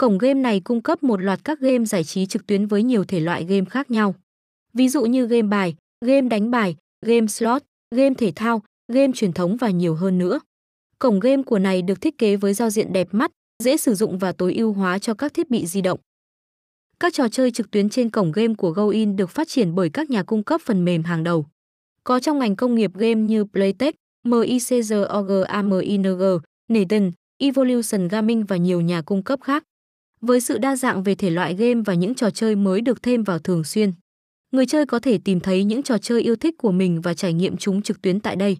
Cổng game này cung cấp một loạt các game giải trí trực tuyến với nhiều thể loại game khác nhau. Ví dụ như game bài, game đánh bài, game slot, game thể thao, game truyền thống và nhiều hơn nữa. Cổng game của này được thiết kế với giao diện đẹp mắt, dễ sử dụng và tối ưu hóa cho các thiết bị di động. Các trò chơi trực tuyến trên cổng game của GoIn được phát triển bởi các nhà cung cấp phần mềm hàng đầu. Có trong ngành công nghiệp game như Playtech, MICROG AMING, Nathan, Evolution Gaming và nhiều nhà cung cấp khác. Với sự đa dạng về thể loại game và những trò chơi mới được thêm vào thường xuyên, người chơi có thể tìm thấy những trò chơi yêu thích của mình và trải nghiệm chúng trực tuyến tại đây.